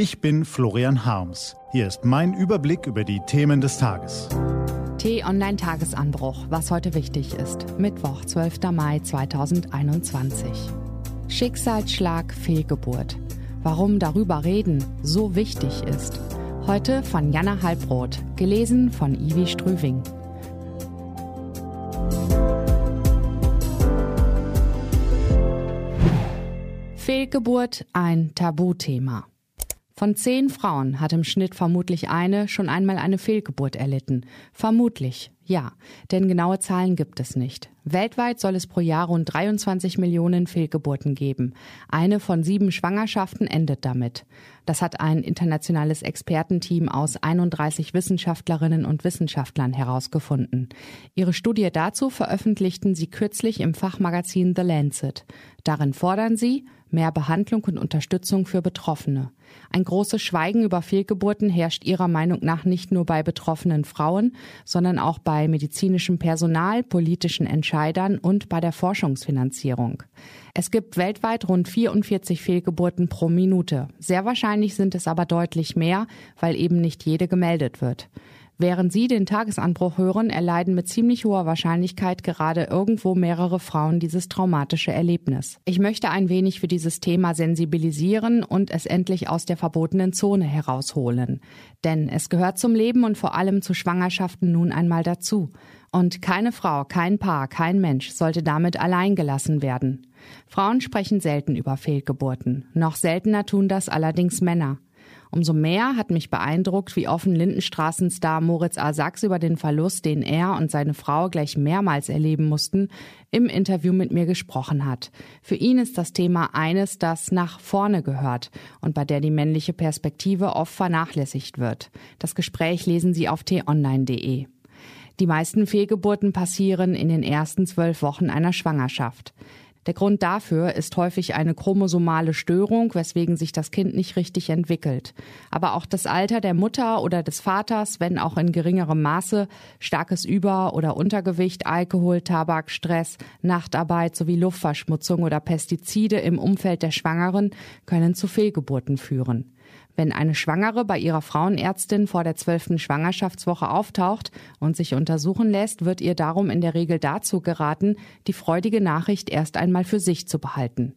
Ich bin Florian Harms. Hier ist mein Überblick über die Themen des Tages. T-Online-Tagesanbruch, was heute wichtig ist. Mittwoch, 12. Mai 2021. Schicksalsschlag, Fehlgeburt. Warum darüber reden so wichtig ist. Heute von Jana Halbroth, gelesen von Ivi Strüving. Fehlgeburt ein Tabuthema. Von zehn Frauen hat im Schnitt vermutlich eine schon einmal eine Fehlgeburt erlitten. Vermutlich, ja, denn genaue Zahlen gibt es nicht. Weltweit soll es pro Jahr rund 23 Millionen Fehlgeburten geben. Eine von sieben Schwangerschaften endet damit. Das hat ein internationales Expertenteam aus 31 Wissenschaftlerinnen und Wissenschaftlern herausgefunden. Ihre Studie dazu veröffentlichten sie kürzlich im Fachmagazin The Lancet. Darin fordern sie, mehr Behandlung und Unterstützung für Betroffene. Ein großes Schweigen über Fehlgeburten herrscht ihrer Meinung nach nicht nur bei betroffenen Frauen, sondern auch bei medizinischem Personal, politischen Entscheidern und bei der Forschungsfinanzierung. Es gibt weltweit rund 44 Fehlgeburten pro Minute. Sehr wahrscheinlich sind es aber deutlich mehr, weil eben nicht jede gemeldet wird. Während Sie den Tagesanbruch hören, erleiden mit ziemlich hoher Wahrscheinlichkeit gerade irgendwo mehrere Frauen dieses traumatische Erlebnis. Ich möchte ein wenig für dieses Thema sensibilisieren und es endlich aus der verbotenen Zone herausholen. Denn es gehört zum Leben und vor allem zu Schwangerschaften nun einmal dazu. Und keine Frau, kein Paar, kein Mensch sollte damit allein gelassen werden. Frauen sprechen selten über Fehlgeburten. Noch seltener tun das allerdings Männer. Umso mehr hat mich beeindruckt, wie offen Lindenstraßenstar Moritz A. Sachs über den Verlust, den er und seine Frau gleich mehrmals erleben mussten, im Interview mit mir gesprochen hat. Für ihn ist das Thema eines, das nach vorne gehört und bei der die männliche Perspektive oft vernachlässigt wird. Das Gespräch lesen Sie auf t-online.de. Die meisten Fehlgeburten passieren in den ersten zwölf Wochen einer Schwangerschaft. Der Grund dafür ist häufig eine chromosomale Störung, weswegen sich das Kind nicht richtig entwickelt. Aber auch das Alter der Mutter oder des Vaters, wenn auch in geringerem Maße, starkes Über- oder Untergewicht, Alkohol, Tabak, Stress, Nachtarbeit sowie Luftverschmutzung oder Pestizide im Umfeld der Schwangeren können zu Fehlgeburten führen. Wenn eine Schwangere bei ihrer Frauenärztin vor der zwölften Schwangerschaftswoche auftaucht und sich untersuchen lässt, wird ihr darum in der Regel dazu geraten, die freudige Nachricht erst einmal für sich zu behalten.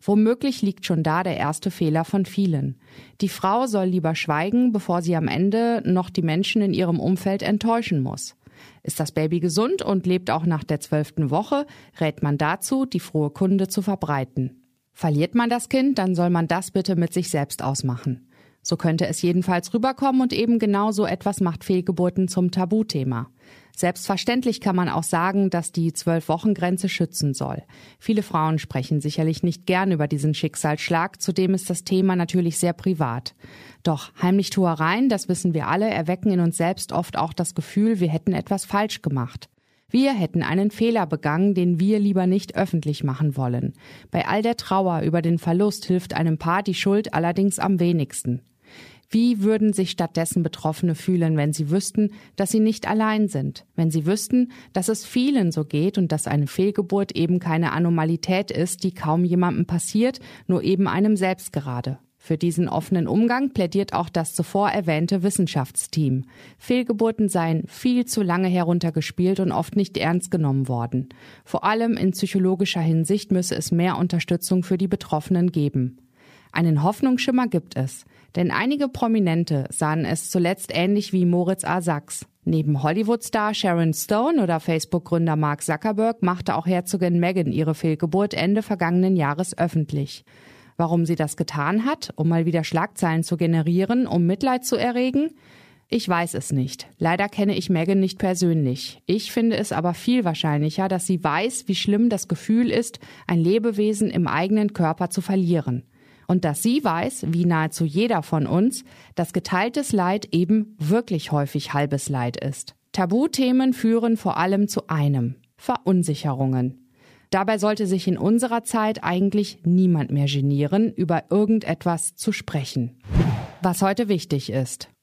Womöglich liegt schon da der erste Fehler von vielen. Die Frau soll lieber schweigen, bevor sie am Ende noch die Menschen in ihrem Umfeld enttäuschen muss. Ist das Baby gesund und lebt auch nach der zwölften Woche, rät man dazu, die frohe Kunde zu verbreiten. Verliert man das Kind, dann soll man das bitte mit sich selbst ausmachen. So könnte es jedenfalls rüberkommen und eben genau so etwas macht Fehlgeburten zum Tabuthema. Selbstverständlich kann man auch sagen, dass die Zwölf-Wochen-Grenze schützen soll. Viele Frauen sprechen sicherlich nicht gern über diesen Schicksalsschlag, zudem ist das Thema natürlich sehr privat. Doch Heimlichtuereien, das wissen wir alle, erwecken in uns selbst oft auch das Gefühl, wir hätten etwas falsch gemacht. Wir hätten einen Fehler begangen, den wir lieber nicht öffentlich machen wollen. Bei all der Trauer über den Verlust hilft einem Paar die Schuld allerdings am wenigsten. Wie würden sich stattdessen Betroffene fühlen, wenn sie wüssten, dass sie nicht allein sind, wenn sie wüssten, dass es vielen so geht und dass eine Fehlgeburt eben keine Anomalität ist, die kaum jemandem passiert, nur eben einem selbst gerade. Für diesen offenen Umgang plädiert auch das zuvor erwähnte Wissenschaftsteam. Fehlgeburten seien viel zu lange heruntergespielt und oft nicht ernst genommen worden. Vor allem in psychologischer Hinsicht müsse es mehr Unterstützung für die Betroffenen geben. Einen Hoffnungsschimmer gibt es, denn einige Prominente sahen es zuletzt ähnlich wie Moritz A. Sachs. Neben Hollywood-Star Sharon Stone oder Facebook-Gründer Mark Zuckerberg machte auch Herzogin Meghan ihre Fehlgeburt Ende vergangenen Jahres öffentlich. Warum sie das getan hat, um mal wieder Schlagzeilen zu generieren, um Mitleid zu erregen? Ich weiß es nicht. Leider kenne ich Megan nicht persönlich. Ich finde es aber viel wahrscheinlicher, dass sie weiß, wie schlimm das Gefühl ist, ein Lebewesen im eigenen Körper zu verlieren. Und dass sie weiß, wie nahezu jeder von uns, dass geteiltes Leid eben wirklich häufig halbes Leid ist. Tabuthemen führen vor allem zu einem Verunsicherungen. Dabei sollte sich in unserer Zeit eigentlich niemand mehr genieren, über irgendetwas zu sprechen. Was heute wichtig ist.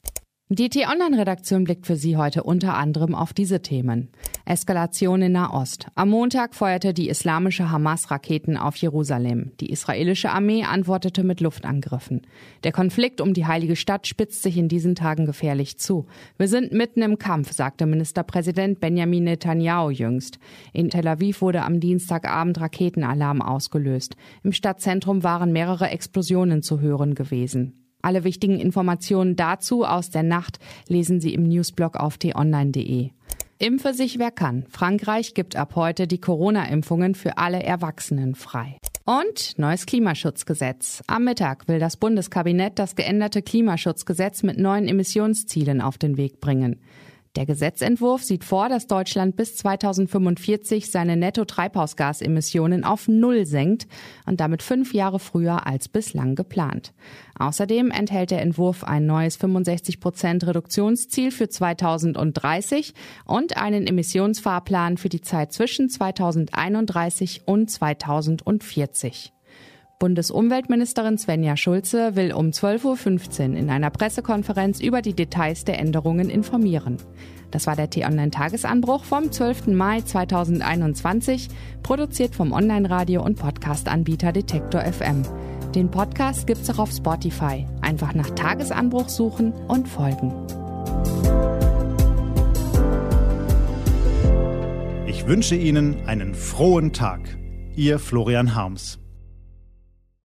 Die T-Online-Redaktion blickt für Sie heute unter anderem auf diese Themen. Eskalation in Nahost. Am Montag feuerte die islamische Hamas Raketen auf Jerusalem. Die israelische Armee antwortete mit Luftangriffen. Der Konflikt um die heilige Stadt spitzt sich in diesen Tagen gefährlich zu. Wir sind mitten im Kampf, sagte Ministerpräsident Benjamin Netanyahu jüngst. In Tel Aviv wurde am Dienstagabend Raketenalarm ausgelöst. Im Stadtzentrum waren mehrere Explosionen zu hören gewesen. Alle wichtigen Informationen dazu aus der Nacht lesen Sie im Newsblog auf t-online.de. Impfe sich wer kann. Frankreich gibt ab heute die Corona-Impfungen für alle Erwachsenen frei. Und neues Klimaschutzgesetz. Am Mittag will das Bundeskabinett das geänderte Klimaschutzgesetz mit neuen Emissionszielen auf den Weg bringen. Der Gesetzentwurf sieht vor, dass Deutschland bis 2045 seine Netto-Treibhausgasemissionen auf Null senkt und damit fünf Jahre früher als bislang geplant. Außerdem enthält der Entwurf ein neues 65 Prozent Reduktionsziel für 2030 und einen Emissionsfahrplan für die Zeit zwischen 2031 und 2040. Bundesumweltministerin Svenja Schulze will um 12.15 Uhr in einer Pressekonferenz über die Details der Änderungen informieren. Das war der T-Online-Tagesanbruch vom 12. Mai 2021, produziert vom Online-Radio- und Podcast-Anbieter Detektor FM. Den Podcast gibt's auch auf Spotify. Einfach nach Tagesanbruch suchen und folgen. Ich wünsche Ihnen einen frohen Tag. Ihr Florian Harms.